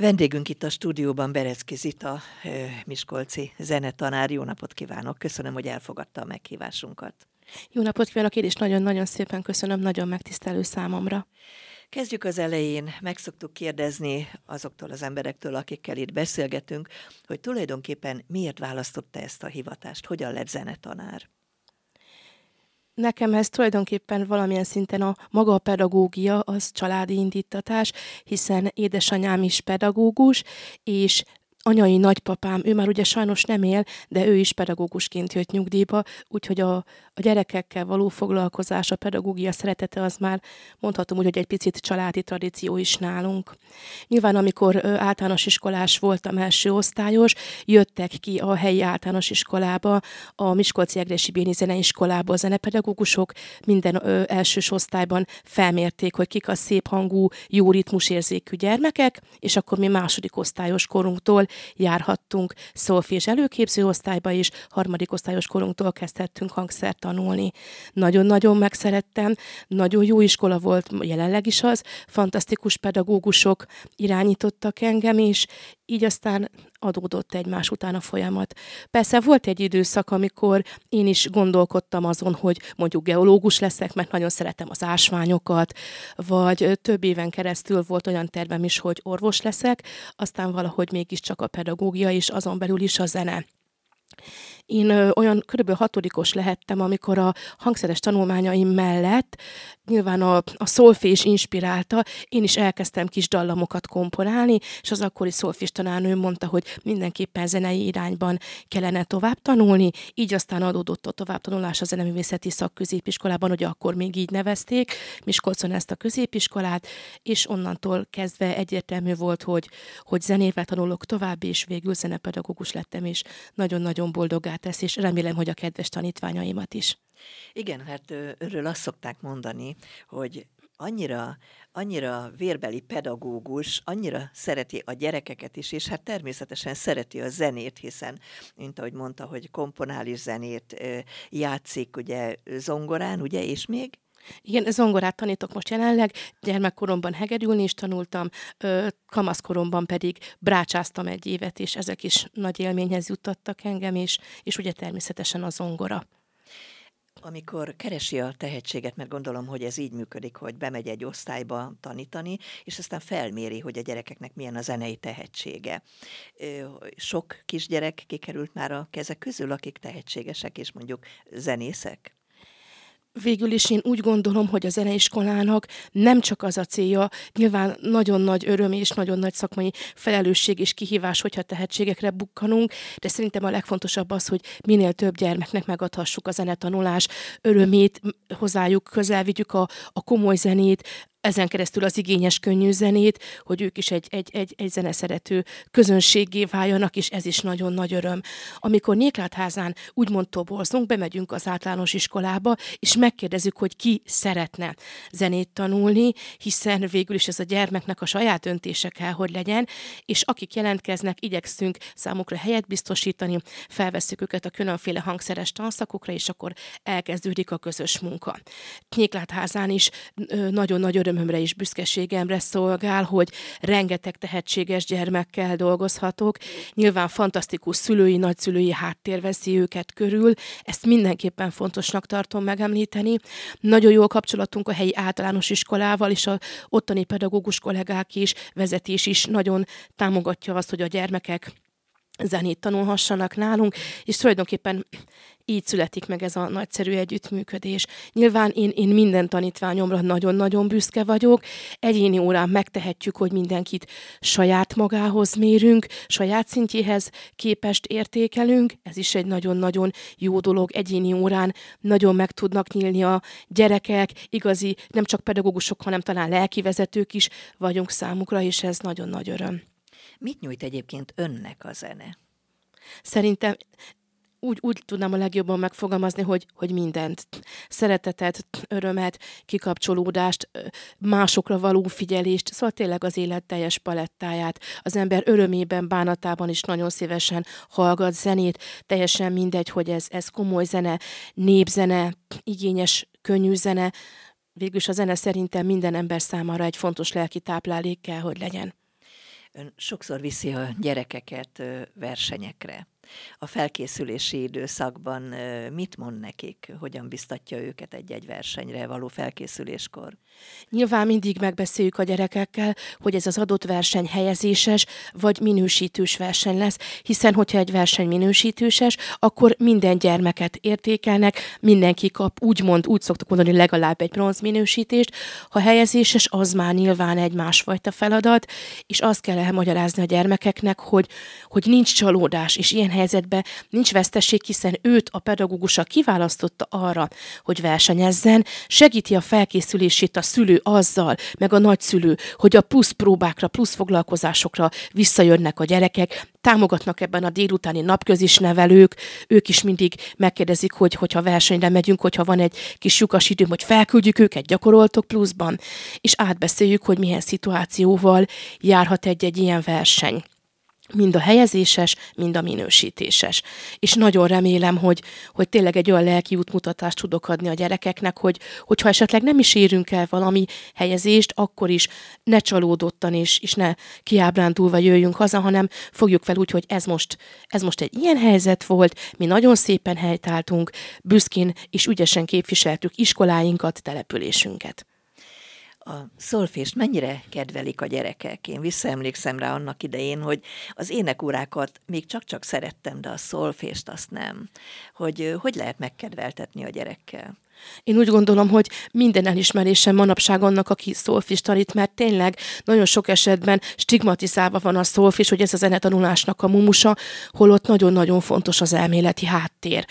Vendégünk itt a stúdióban Berecki Zita, Miskolci zenetanár. Jó napot kívánok! Köszönöm, hogy elfogadta a meghívásunkat. Jó napot kívánok! Én is nagyon-nagyon szépen köszönöm, nagyon megtisztelő számomra. Kezdjük az elején, meg szoktuk kérdezni azoktól az emberektől, akikkel itt beszélgetünk, hogy tulajdonképpen miért választotta ezt a hivatást, hogyan lett zenetanár? Nekem ez tulajdonképpen valamilyen szinten a maga a pedagógia, az családi indítatás, hiszen édesanyám is pedagógus, és anyai nagypapám, ő már ugye sajnos nem él, de ő is pedagógusként jött nyugdíjba, úgyhogy a, a gyerekekkel való foglalkozás, a pedagógia szeretete az már mondhatom úgy, hogy egy picit családi tradíció is nálunk. Nyilván, amikor általános iskolás voltam, első osztályos, jöttek ki a helyi általános iskolába, a Miskolci Egresi Béni Zeneiskolába a zenepedagógusok, minden ö, elsős osztályban felmérték, hogy kik a szép hangú, jó ritmusérzékű gyermekek, és akkor mi második osztályos korunktól járhattunk szolfés előképző osztályba is, harmadik osztályos korunktól kezdhettünk hangszert tanulni. Nagyon-nagyon megszerettem, nagyon jó iskola volt, jelenleg is az, fantasztikus pedagógusok irányítottak engem is, így aztán adódott egymás után a folyamat. Persze volt egy időszak, amikor én is gondolkodtam azon, hogy mondjuk geológus leszek, mert nagyon szeretem az ásványokat, vagy több éven keresztül volt olyan tervem is, hogy orvos leszek, aztán valahogy mégiscsak a pedagógia és azon belül is a zene. Én olyan körülbelül hatodikos lehettem, amikor a hangszeres tanulmányaim mellett nyilván a, a szolfés inspirálta, én is elkezdtem kis dallamokat komponálni, és az akkori szolfés tanárnő mondta, hogy mindenképpen zenei irányban kellene tovább tanulni, így aztán adódott a továbbtanulás a zeneművészeti szakközépiskolában, hogy akkor még így nevezték, Miskolcon ezt a középiskolát, és onnantól kezdve egyértelmű volt, hogy, hogy zenével tanulok tovább, és végül zenepedagógus lettem, és nagyon-nagyon boldogá tesz, és remélem, hogy a kedves tanítványaimat is. Igen, hát örül azt szokták mondani, hogy annyira, annyira vérbeli pedagógus, annyira szereti a gyerekeket is, és hát természetesen szereti a zenét, hiszen, mint ahogy mondta, hogy komponál is zenét, játszik ugye zongorán, ugye, és még? Igen, zongorát tanítok most jelenleg, gyermekkoromban hegedülni is tanultam, kamaszkoromban pedig brácsáztam egy évet, és ezek is nagy élményhez juttattak engem, és, és ugye természetesen a zongora. Amikor keresi a tehetséget, mert gondolom, hogy ez így működik, hogy bemegy egy osztályba tanítani, és aztán felméri, hogy a gyerekeknek milyen a zenei tehetsége. Sok kisgyerek kikerült már a kezek közül, akik tehetségesek, és mondjuk zenészek? Végül is én úgy gondolom, hogy a zeneiskolának nem csak az a célja, nyilván nagyon nagy öröm és nagyon nagy szakmai felelősség és kihívás, hogyha tehetségekre bukkanunk, de szerintem a legfontosabb az, hogy minél több gyermeknek megadhassuk a zenetanulás örömét, hozzájuk közel vigyük a, a komoly zenét, ezen keresztül az igényes könnyű zenét, hogy ők is egy, egy, egy, egy zeneszerető közönségé váljanak, és ez is nagyon nagy öröm. Amikor Nyéklátházán úgymond toborzunk, bemegyünk az általános iskolába, és megkérdezzük, hogy ki szeretne zenét tanulni, hiszen végül is ez a gyermeknek a saját öntése kell, hogy legyen, és akik jelentkeznek, igyekszünk számukra helyet biztosítani, felveszük őket a különféle hangszeres tanszakokra, és akkor elkezdődik a közös munka. Nyéklátházán is nagyon nagy öröm örömömre és büszkeségemre szolgál, hogy rengeteg tehetséges gyermekkel dolgozhatok. Nyilván fantasztikus szülői, nagyszülői háttér veszi őket körül, ezt mindenképpen fontosnak tartom megemlíteni. Nagyon jó kapcsolatunk a helyi általános iskolával, és a ottani pedagógus kollégák is, vezetés is nagyon támogatja azt, hogy a gyermekek zenét tanulhassanak nálunk, és tulajdonképpen így születik meg ez a nagyszerű együttműködés. Nyilván én, én minden tanítványomra nagyon-nagyon büszke vagyok. Egyéni órán megtehetjük, hogy mindenkit saját magához mérünk, saját szintjéhez képest értékelünk. Ez is egy nagyon-nagyon jó dolog. Egyéni órán nagyon meg tudnak nyílni a gyerekek, igazi, nem csak pedagógusok, hanem talán lelkivezetők is vagyunk számukra, és ez nagyon nagy öröm. Mit nyújt egyébként önnek a zene? Szerintem úgy, úgy tudnám a legjobban megfogalmazni, hogy, hogy mindent. Szeretetet, örömet, kikapcsolódást, másokra való figyelést, szóval tényleg az élet teljes palettáját. Az ember örömében, bánatában is nagyon szívesen hallgat zenét, teljesen mindegy, hogy ez, ez komoly zene, népzene, igényes, könnyű zene. Végülis a zene szerintem minden ember számára egy fontos lelki táplálék kell, hogy legyen. Ön sokszor viszi a gyerekeket versenyekre. A felkészülési időszakban mit mond nekik, hogyan biztatja őket egy-egy versenyre való felkészüléskor? Nyilván mindig megbeszéljük a gyerekekkel, hogy ez az adott verseny helyezéses vagy minősítős verseny lesz, hiszen hogyha egy verseny minősítőses, akkor minden gyermeket értékelnek, mindenki kap úgymond, úgy szoktuk mondani, legalább egy bronz minősítést. Ha helyezéses, az már nyilván egy másfajta feladat, és azt kell elmagyarázni a gyermekeknek, hogy, hogy nincs csalódás, és ilyen helyzetben nincs veszteség, hiszen őt a pedagógusa kiválasztotta arra, hogy versenyezzen, segíti a felkészülését a szülő azzal, meg a nagyszülő, hogy a plusz próbákra, plusz foglalkozásokra visszajönnek a gyerekek, támogatnak ebben a délutáni napközis nevelők, ők is mindig megkérdezik, hogy hogyha versenyre megyünk, hogyha van egy kis lyukas időm, hogy felküldjük őket, gyakoroltok pluszban, és átbeszéljük, hogy milyen szituációval járhat egy-egy ilyen verseny mind a helyezéses, mind a minősítéses. És nagyon remélem, hogy, hogy tényleg egy olyan lelki útmutatást tudok adni a gyerekeknek, hogy, hogyha esetleg nem is érünk el valami helyezést, akkor is ne csalódottan és, és ne kiábrándulva jöjjünk haza, hanem fogjuk fel úgy, hogy ez most, ez most egy ilyen helyzet volt, mi nagyon szépen helytáltunk, büszkén és ügyesen képviseltük iskoláinkat, településünket. A szolfést mennyire kedvelik a gyerekek? Én visszaemlékszem rá annak idején, hogy az énekórákat még csak-csak szerettem, de a szolfést azt nem. Hogy hogy lehet megkedveltetni a gyerekkel? Én úgy gondolom, hogy minden elismerésem manapság annak, aki szolfis tanít, mert tényleg nagyon sok esetben stigmatizálva van a szolfis, hogy ez a zenetanulásnak a mumusa, holott nagyon-nagyon fontos az elméleti háttér.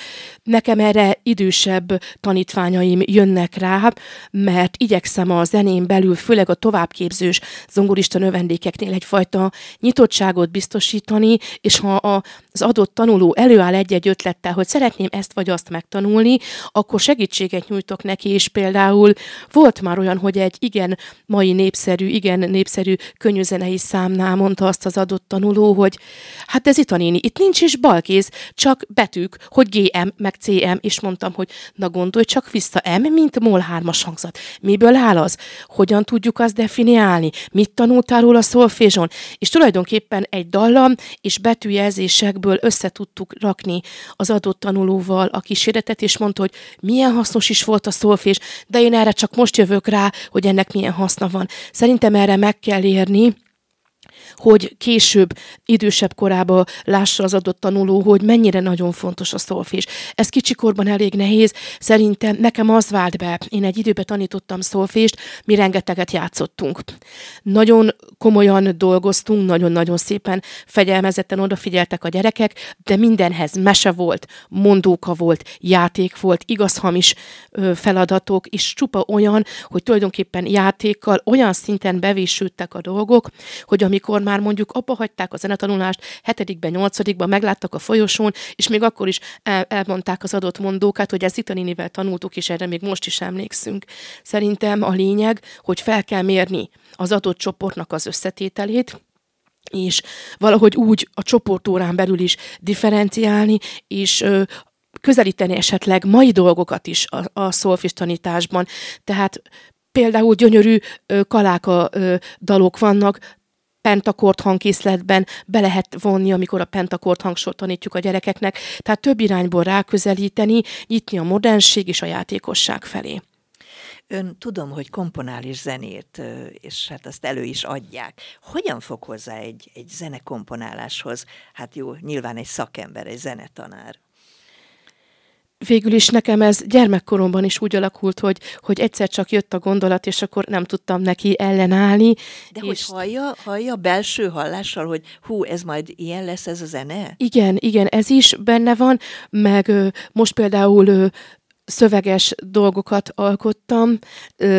Nekem erre idősebb tanítványaim jönnek rá, mert igyekszem a zenén belül, főleg a továbbképzős zongorista növendékeknél egyfajta nyitottságot biztosítani, és ha az adott tanuló előáll egy-egy ötlettel, hogy szeretném ezt vagy azt megtanulni, akkor segítséget segítséget nyújtok neki, és például volt már olyan, hogy egy igen mai népszerű, igen népszerű könnyűzenei számnál mondta azt az adott tanuló, hogy hát ez itt a néni, itt nincs is balkéz, csak betűk, hogy GM, meg CM, és mondtam, hogy na gondolj csak vissza, M, mint MOL 3-as hangzat. Miből áll az? Hogyan tudjuk azt definiálni? Mit tanultál róla szolfézson? És tulajdonképpen egy dallam és betűjelzésekből össze tudtuk rakni az adott tanulóval a kísérletet, és mondta, hogy milyen hasznos is volt a szolfés, de én erre csak most jövök rá, hogy ennek milyen haszna van. Szerintem erre meg kell érni, hogy később, idősebb korában lássa az adott tanuló, hogy mennyire nagyon fontos a szolfés. Ez kicsikorban elég nehéz. Szerintem nekem az vált be, én egy időben tanítottam szolfést, mi rengeteget játszottunk. Nagyon komolyan dolgoztunk, nagyon-nagyon szépen fegyelmezetten odafigyeltek a gyerekek, de mindenhez mese volt, mondóka volt, játék volt, igaz-hamis feladatok, és csupa olyan, hogy tulajdonképpen játékkal olyan szinten bevésődtek a dolgok, hogy amikor már mondjuk abba hagyták a zenetanulást, hetedikben, nyolcadikban megláttak a folyosón, és még akkor is el, elmondták az adott mondókat, hogy ez itt a nénivel tanultuk, és erre még most is emlékszünk. Szerintem a lényeg, hogy fel kell mérni az adott csoportnak az összetételét, és valahogy úgy a csoportórán belül is differenciálni, és ö, közelíteni esetleg mai dolgokat is a, a szolfis tanításban. Tehát például gyönyörű ö, kaláka ö, dalok vannak, pentakord hangkészletben be lehet vonni, amikor a pentakord hangsort tanítjuk a gyerekeknek, tehát több irányból ráközelíteni, nyitni a modernség és a játékosság felé. Ön tudom, hogy komponál is zenét, és hát azt elő is adják. Hogyan fog hozzá egy, egy zenekomponáláshoz? Hát jó, nyilván egy szakember, egy zenetanár végül is nekem ez gyermekkoromban is úgy alakult, hogy, hogy egyszer csak jött a gondolat, és akkor nem tudtam neki ellenállni. De és... hogy hallja, hallja belső hallással, hogy hú, ez majd ilyen lesz ez a zene? Igen, igen, ez is benne van, meg ö, most például ö, szöveges dolgokat alkottam.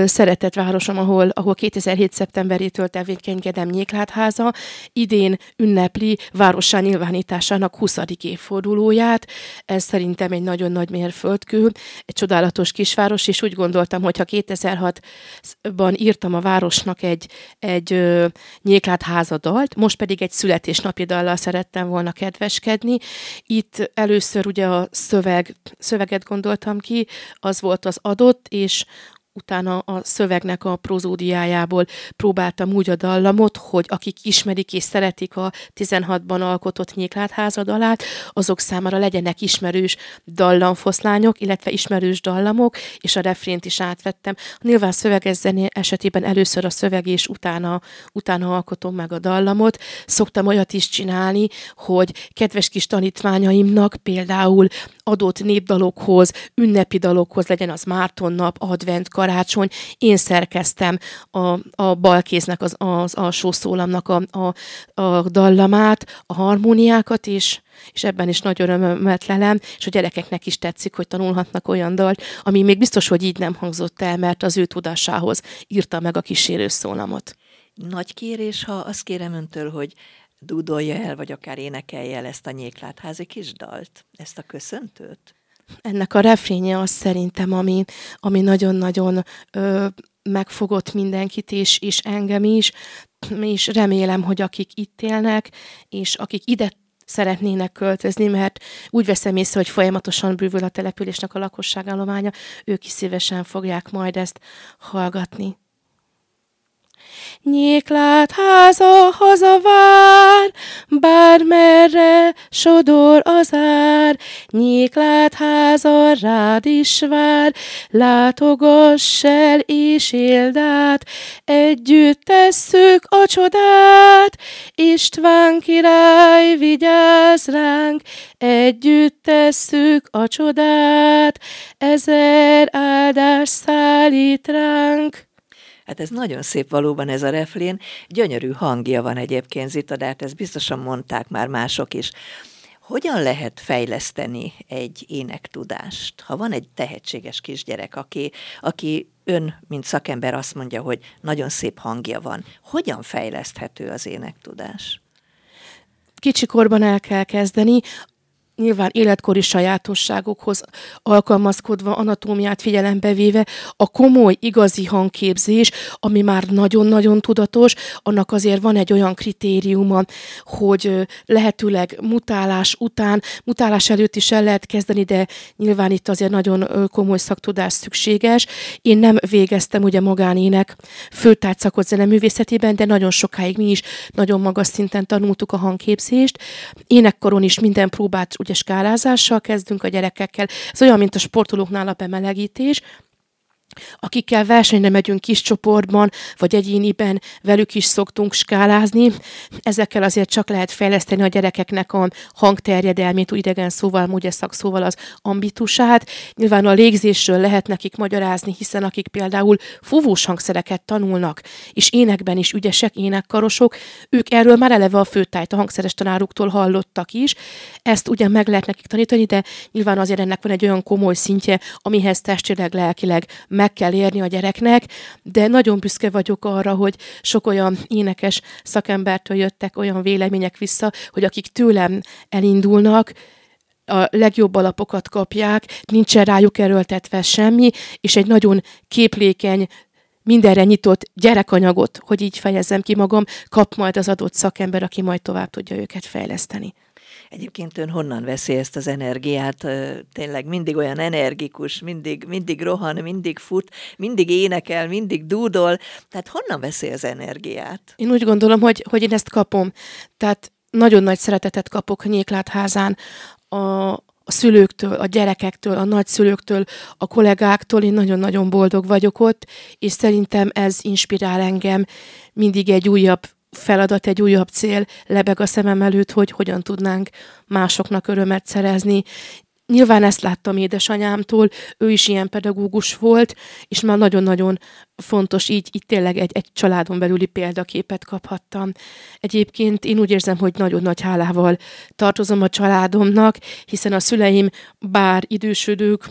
Szeretett városom, ahol, ahol 2007. szeptemberétől tevékenykedem Nyéklátháza. Idén ünnepli várossá nyilvánításának 20. évfordulóját. Ez szerintem egy nagyon nagy mérföldkő, egy csodálatos kisváros, és úgy gondoltam, hogy ha 2006-ban írtam a városnak egy, egy Nyéklátháza dalt, most pedig egy születésnapi dallal szerettem volna kedveskedni. Itt először ugye a szöveg, szöveget gondoltam ki, az volt az adott, és utána a szövegnek a prozódiájából próbáltam úgy a dallamot, hogy akik ismerik és szeretik a 16-ban alkotott nyéklátházad alát, azok számára legyenek ismerős dallamfoszlányok, illetve ismerős dallamok, és a refrént is átvettem. Nyilván szöveges zené esetében először a szöveg, és utána, utána alkotom meg a dallamot. Szoktam olyat is csinálni, hogy kedves kis tanítványaimnak például adott népdalokhoz, ünnepi dalokhoz, legyen az Márton nap, advent, karácsony, én szerkeztem a, a balkéznek, az, az alsó szólamnak a, a, a dallamát, a harmóniákat, és, és ebben is nagy örömömet lelem, és a gyerekeknek is tetszik, hogy tanulhatnak olyan dalt, ami még biztos, hogy így nem hangzott el, mert az ő tudásához írta meg a kísérő szólamot. Nagy kérés, ha azt kérem öntől, hogy dúdolja el, vagy akár énekelje el ezt a nyéklátházi kis dalt, ezt a köszöntőt? Ennek a refrénye az szerintem, ami, ami nagyon-nagyon ö, megfogott mindenkit, és, és engem is, és remélem, hogy akik itt élnek, és akik ide szeretnének költözni, mert úgy veszem észre, hogy folyamatosan bővül a településnek a lakosságállománya, ők is szívesen fogják majd ezt hallgatni. Nyéklát háza hazavár, bármerre sodor az ár. Nyéklát háza rád is vár, látogass el és éld át. Együtt tesszük a csodát, István király vigyáz ránk. Együtt tesszük a csodát, ezer áldás szállít ránk. Hát ez nagyon szép valóban ez a reflén. Gyönyörű hangja van egyébként Zita, de hát ezt biztosan mondták már mások is. Hogyan lehet fejleszteni egy énektudást? Ha van egy tehetséges kisgyerek, aki, aki ön, mint szakember azt mondja, hogy nagyon szép hangja van, hogyan fejleszthető az énektudás? Kicsikorban el kell kezdeni nyilván életkori sajátosságokhoz alkalmazkodva, anatómiát figyelembe véve, a komoly, igazi hangképzés, ami már nagyon-nagyon tudatos, annak azért van egy olyan kritériuma, hogy lehetőleg mutálás után, mutálás előtt is el lehet kezdeni, de nyilván itt azért nagyon komoly szaktudás szükséges. Én nem végeztem ugye magánének főtárcakot zeneművészetében, de nagyon sokáig mi is nagyon magas szinten tanultuk a hangképzést. Énekkoron is minden próbát ugye skálázással kezdünk a gyerekekkel. Ez olyan, mint a sportolóknál a bemelegítés, akikkel versenyre megyünk kis csoportban, vagy egyéniben, velük is szoktunk skálázni. Ezekkel azért csak lehet fejleszteni a gyerekeknek a hangterjedelmét, úgy idegen szóval, ugye szakszóval az ambitusát. Nyilván a légzésről lehet nekik magyarázni, hiszen akik például fúvós hangszereket tanulnak, és énekben is ügyesek, énekkarosok, ők erről már eleve a főtájt a hangszeres tanáruktól hallottak is. Ezt ugye meg lehet nekik tanítani, de nyilván azért ennek van egy olyan komoly szintje, amihez testileg, lelkileg meg kell érni a gyereknek, de nagyon büszke vagyok arra, hogy sok olyan énekes szakembertől jöttek olyan vélemények vissza, hogy akik tőlem elindulnak, a legjobb alapokat kapják, nincsen rájuk erőltetve semmi, és egy nagyon képlékeny, mindenre nyitott gyerekanyagot, hogy így fejezzem ki magam, kap majd az adott szakember, aki majd tovább tudja őket fejleszteni. Egyébként ön honnan veszi ezt az energiát? Tényleg mindig olyan energikus, mindig, mindig rohan, mindig fut, mindig énekel, mindig dúdol. Tehát honnan veszi az energiát? Én úgy gondolom, hogy, hogy én ezt kapom. Tehát nagyon nagy szeretetet kapok Nyéklátházán a, a szülőktől, a gyerekektől, a nagyszülőktől, a kollégáktól, én nagyon-nagyon boldog vagyok ott, és szerintem ez inspirál engem mindig egy újabb feladat, egy újabb cél lebeg a szemem előtt, hogy hogyan tudnánk másoknak örömet szerezni. Nyilván ezt láttam édesanyámtól, ő is ilyen pedagógus volt, és már nagyon-nagyon fontos, így, így tényleg egy, egy családon belüli példaképet kaphattam. Egyébként én úgy érzem, hogy nagyon nagy hálával tartozom a családomnak, hiszen a szüleim bár idősödők,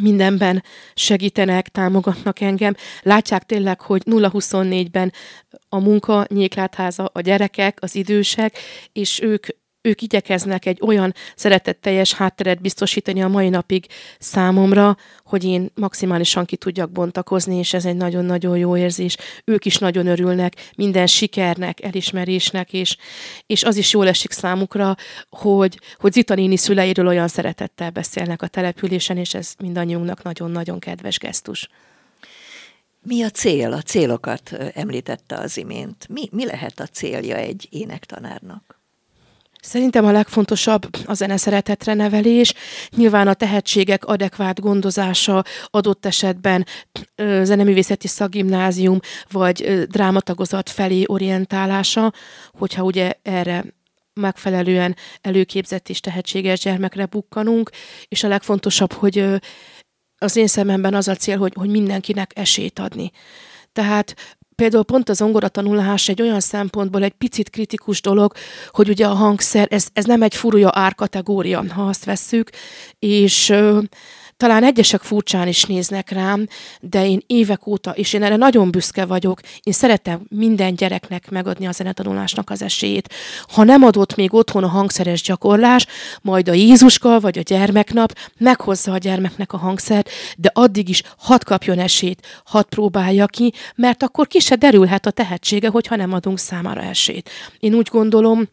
mindenben segítenek, támogatnak engem. Látják tényleg, hogy 0-24-ben a munka, nyéklátháza, a gyerekek, az idősek, és ők ők igyekeznek egy olyan szeretetteljes hátteret biztosítani a mai napig számomra, hogy én maximálisan ki tudjak bontakozni, és ez egy nagyon-nagyon jó érzés. Ők is nagyon örülnek minden sikernek, elismerésnek, és, és az is jól esik számukra, hogy, hogy Zita néni szüleiről olyan szeretettel beszélnek a településen, és ez mindannyiunknak nagyon-nagyon kedves gesztus. Mi a cél? A célokat említette az imént. Mi, mi lehet a célja egy énektanárnak? Szerintem a legfontosabb a zeneszeretetre nevelés, nyilván a tehetségek adekvát gondozása, adott esetben zeneművészeti szakgimnázium vagy drámatagozat felé orientálása, hogyha ugye erre megfelelően előképzett és tehetséges gyermekre bukkanunk, és a legfontosabb, hogy az én szememben az a cél, hogy, hogy mindenkinek esélyt adni. Tehát például pont az tanulás egy olyan szempontból egy picit kritikus dolog, hogy ugye a hangszer, ez, ez nem egy furúja árkategória, ha azt vesszük, és talán egyesek furcsán is néznek rám, de én évek óta, és én erre nagyon büszke vagyok, én szeretem minden gyereknek megadni a zenetanulásnak az esélyét. Ha nem adott még otthon a hangszeres gyakorlás, majd a Jézuska vagy a gyermeknap meghozza a gyermeknek a hangszert, de addig is hat kapjon esélyt, hat próbálja ki, mert akkor ki se derülhet a tehetsége, hogyha nem adunk számára esélyt. Én úgy gondolom,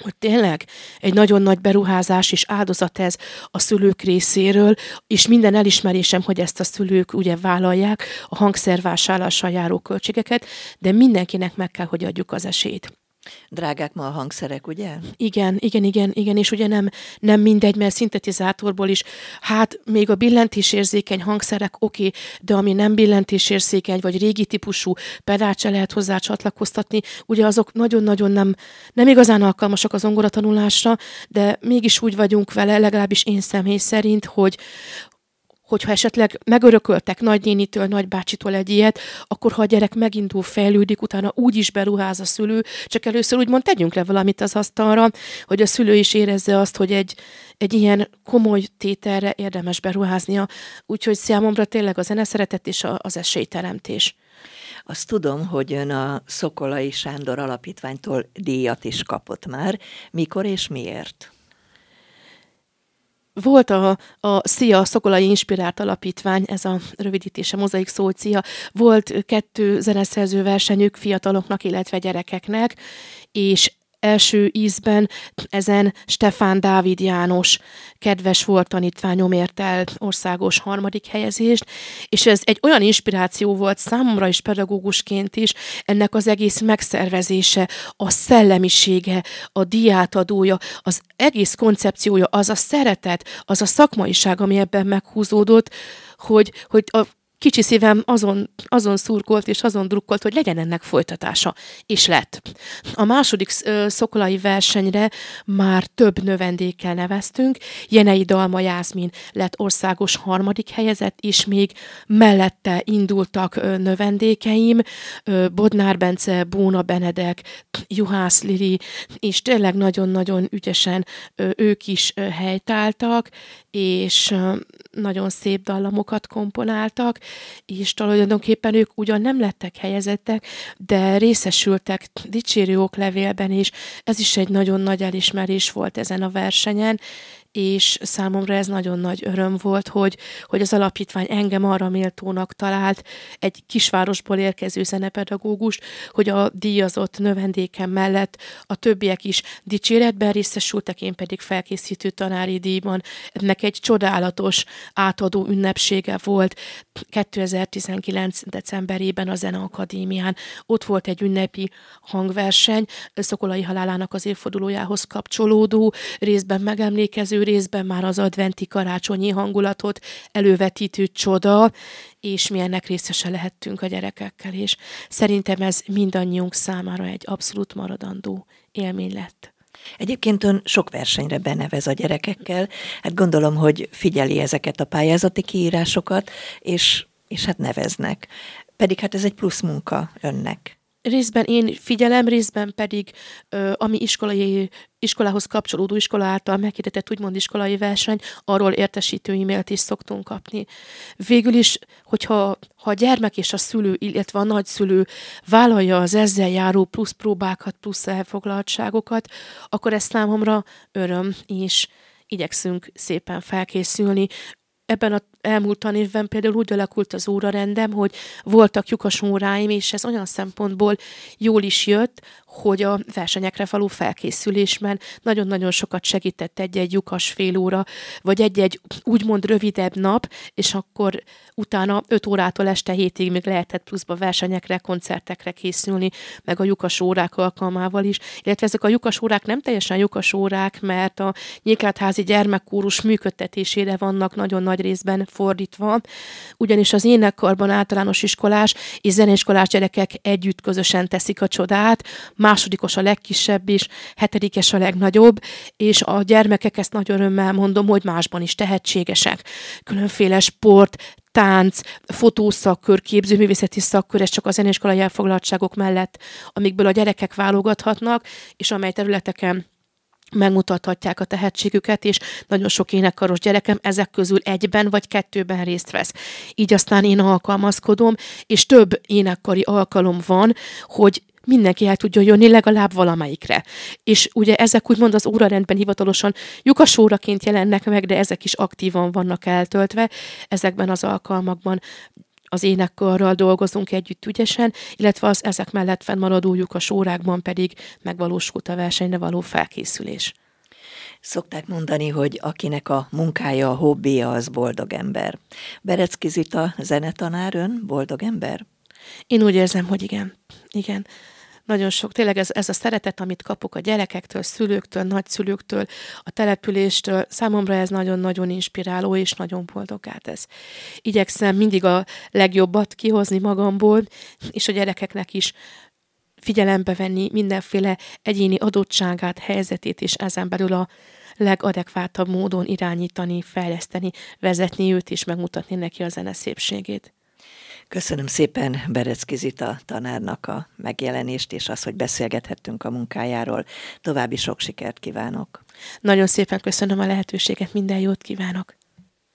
hogy tényleg egy nagyon nagy beruházás és áldozat ez a szülők részéről, és minden elismerésem, hogy ezt a szülők ugye vállalják a hangszervásárlással járó költségeket, de mindenkinek meg kell, hogy adjuk az esélyt. Drágák ma a hangszerek, ugye? Igen, igen, igen, igen, és ugye nem, nem mindegy, mert szintetizátorból is, hát még a billentésérzékeny hangszerek oké, de ami nem billentésérzékeny, vagy régi típusú pedált se lehet hozzá csatlakoztatni, ugye azok nagyon-nagyon nem, nem igazán alkalmasak az ongoratanulásra, de mégis úgy vagyunk vele, legalábbis én személy szerint, hogy, hogyha esetleg megörököltek nagynénitől, nagybácsitól egy ilyet, akkor ha a gyerek megindul, fejlődik, utána úgy is beruház a szülő, csak először úgymond tegyünk le valamit az asztalra, hogy a szülő is érezze azt, hogy egy, egy ilyen komoly tételre érdemes beruháznia. Úgyhogy számomra tényleg a zeneszeretet és az esélyteremtés. Azt tudom, hogy ön a Szokolai Sándor Alapítványtól díjat is kapott már. Mikor és miért? Volt a, a SZIA, Szokolai Inspirált Alapítvány, ez a rövidítése, mozaik szó, SZIA. Volt kettő zeneszerző versenyük fiataloknak, illetve gyerekeknek, és első ízben ezen Stefán Dávid János kedves volt tanítványom ért el országos harmadik helyezést, és ez egy olyan inspiráció volt számomra is pedagógusként is, ennek az egész megszervezése, a szellemisége, a diátadója, az egész koncepciója, az a szeretet, az a szakmaiság, ami ebben meghúzódott, hogy, hogy a kicsi szívem azon, azon szurkolt és azon drukkolt, hogy legyen ennek folytatása. És lett. A második szokolai versenyre már több növendékkel neveztünk. Jenei Dalma Jászmin lett országos harmadik helyezett, és még mellette indultak növendékeim. Bodnár Bence, Bóna Benedek, Juhász Lili, és tényleg nagyon-nagyon ügyesen ők is helytáltak, és nagyon szép dallamokat komponáltak, és tulajdonképpen ők ugyan nem lettek helyezettek, de részesültek dicsérő oklevélben is. Ez is egy nagyon nagy elismerés volt ezen a versenyen, és számomra ez nagyon nagy öröm volt, hogy, hogy az alapítvány engem arra méltónak talált, egy kisvárosból érkező zenepedagógus, hogy a díjazott növendékem mellett a többiek is dicséretben részesültek, én pedig felkészítő tanári díjban. Ennek egy csodálatos átadó ünnepsége volt 2019. decemberében a Zeneakadémián. Ott volt egy ünnepi hangverseny, Szokolai halálának az évfordulójához kapcsolódó, részben megemlékező részben már az adventi karácsonyi hangulatot elővetítő csoda, és mi ennek részese lehettünk a gyerekekkel, és szerintem ez mindannyiunk számára egy abszolút maradandó élmény lett. Egyébként ön sok versenyre benevez a gyerekekkel, hát gondolom, hogy figyeli ezeket a pályázati kiírásokat, és, és hát neveznek. Pedig hát ez egy plusz munka önnek részben én figyelem, részben pedig ami iskolai, iskolához kapcsolódó iskola által meghirdetett úgymond iskolai verseny, arról értesítő e-mailt is szoktunk kapni. Végül is, hogyha ha a gyermek és a szülő, illetve a nagyszülő vállalja az ezzel járó plusz próbákat, plusz elfoglaltságokat, akkor ez számomra öröm, és igyekszünk szépen felkészülni. Ebben a elmúlt tanévben például úgy alakult az órarendem, hogy voltak lyukas óráim, és ez olyan szempontból jól is jött, hogy a versenyekre való felkészülésben nagyon-nagyon sokat segített egy-egy lyukas fél óra, vagy egy-egy úgymond rövidebb nap, és akkor utána 5 órától este hétig még lehetett pluszba versenyekre, koncertekre készülni, meg a lyukas órák alkalmával is. Illetve ezek a lyukas órák nem teljesen lyukas órák, mert a nyíklátházi gyermekkórus működtetésére vannak nagyon nagy részben fordítva, ugyanis az énekkarban általános iskolás és zeneiskolás gyerekek együtt közösen teszik a csodát, másodikos a legkisebb is, hetedikes a legnagyobb, és a gyermekek ezt nagyon örömmel mondom, hogy másban is tehetségesek. Különféle sport, tánc, fotószakkör, képzőművészeti szakkör, ez csak a zeneiskolai elfoglaltságok mellett, amikből a gyerekek válogathatnak, és amely területeken megmutathatják a tehetségüket, és nagyon sok énekkaros gyerekem ezek közül egyben vagy kettőben részt vesz. Így aztán én alkalmazkodom, és több énekkari alkalom van, hogy mindenki el tudjon jönni legalább valamelyikre. És ugye ezek úgymond az órarendben hivatalosan lyukasóraként jelennek meg, de ezek is aktívan vannak eltöltve ezekben az alkalmakban az énekkarral dolgozunk együtt ügyesen, illetve az ezek mellett fennmaradó lyukas órákban pedig megvalósult a versenyre való felkészülés. Szokták mondani, hogy akinek a munkája, a hobbija, az boldog ember. Berecki Zita zenetanár ön boldog ember? Én úgy érzem, hogy igen. Igen nagyon sok, tényleg ez, ez a szeretet, amit kapok a gyerekektől, szülőktől, nagyszülőktől, a településtől, számomra ez nagyon-nagyon inspiráló és nagyon boldogá ez. Igyekszem mindig a legjobbat kihozni magamból, és a gyerekeknek is figyelembe venni mindenféle egyéni adottságát, helyzetét, és ezen belül a legadekvátabb módon irányítani, fejleszteni, vezetni őt, és megmutatni neki a zene szépségét. Köszönöm szépen Berecki Zita tanárnak a megjelenést, és az, hogy beszélgethettünk a munkájáról. További sok sikert kívánok! Nagyon szépen köszönöm a lehetőséget, minden jót kívánok!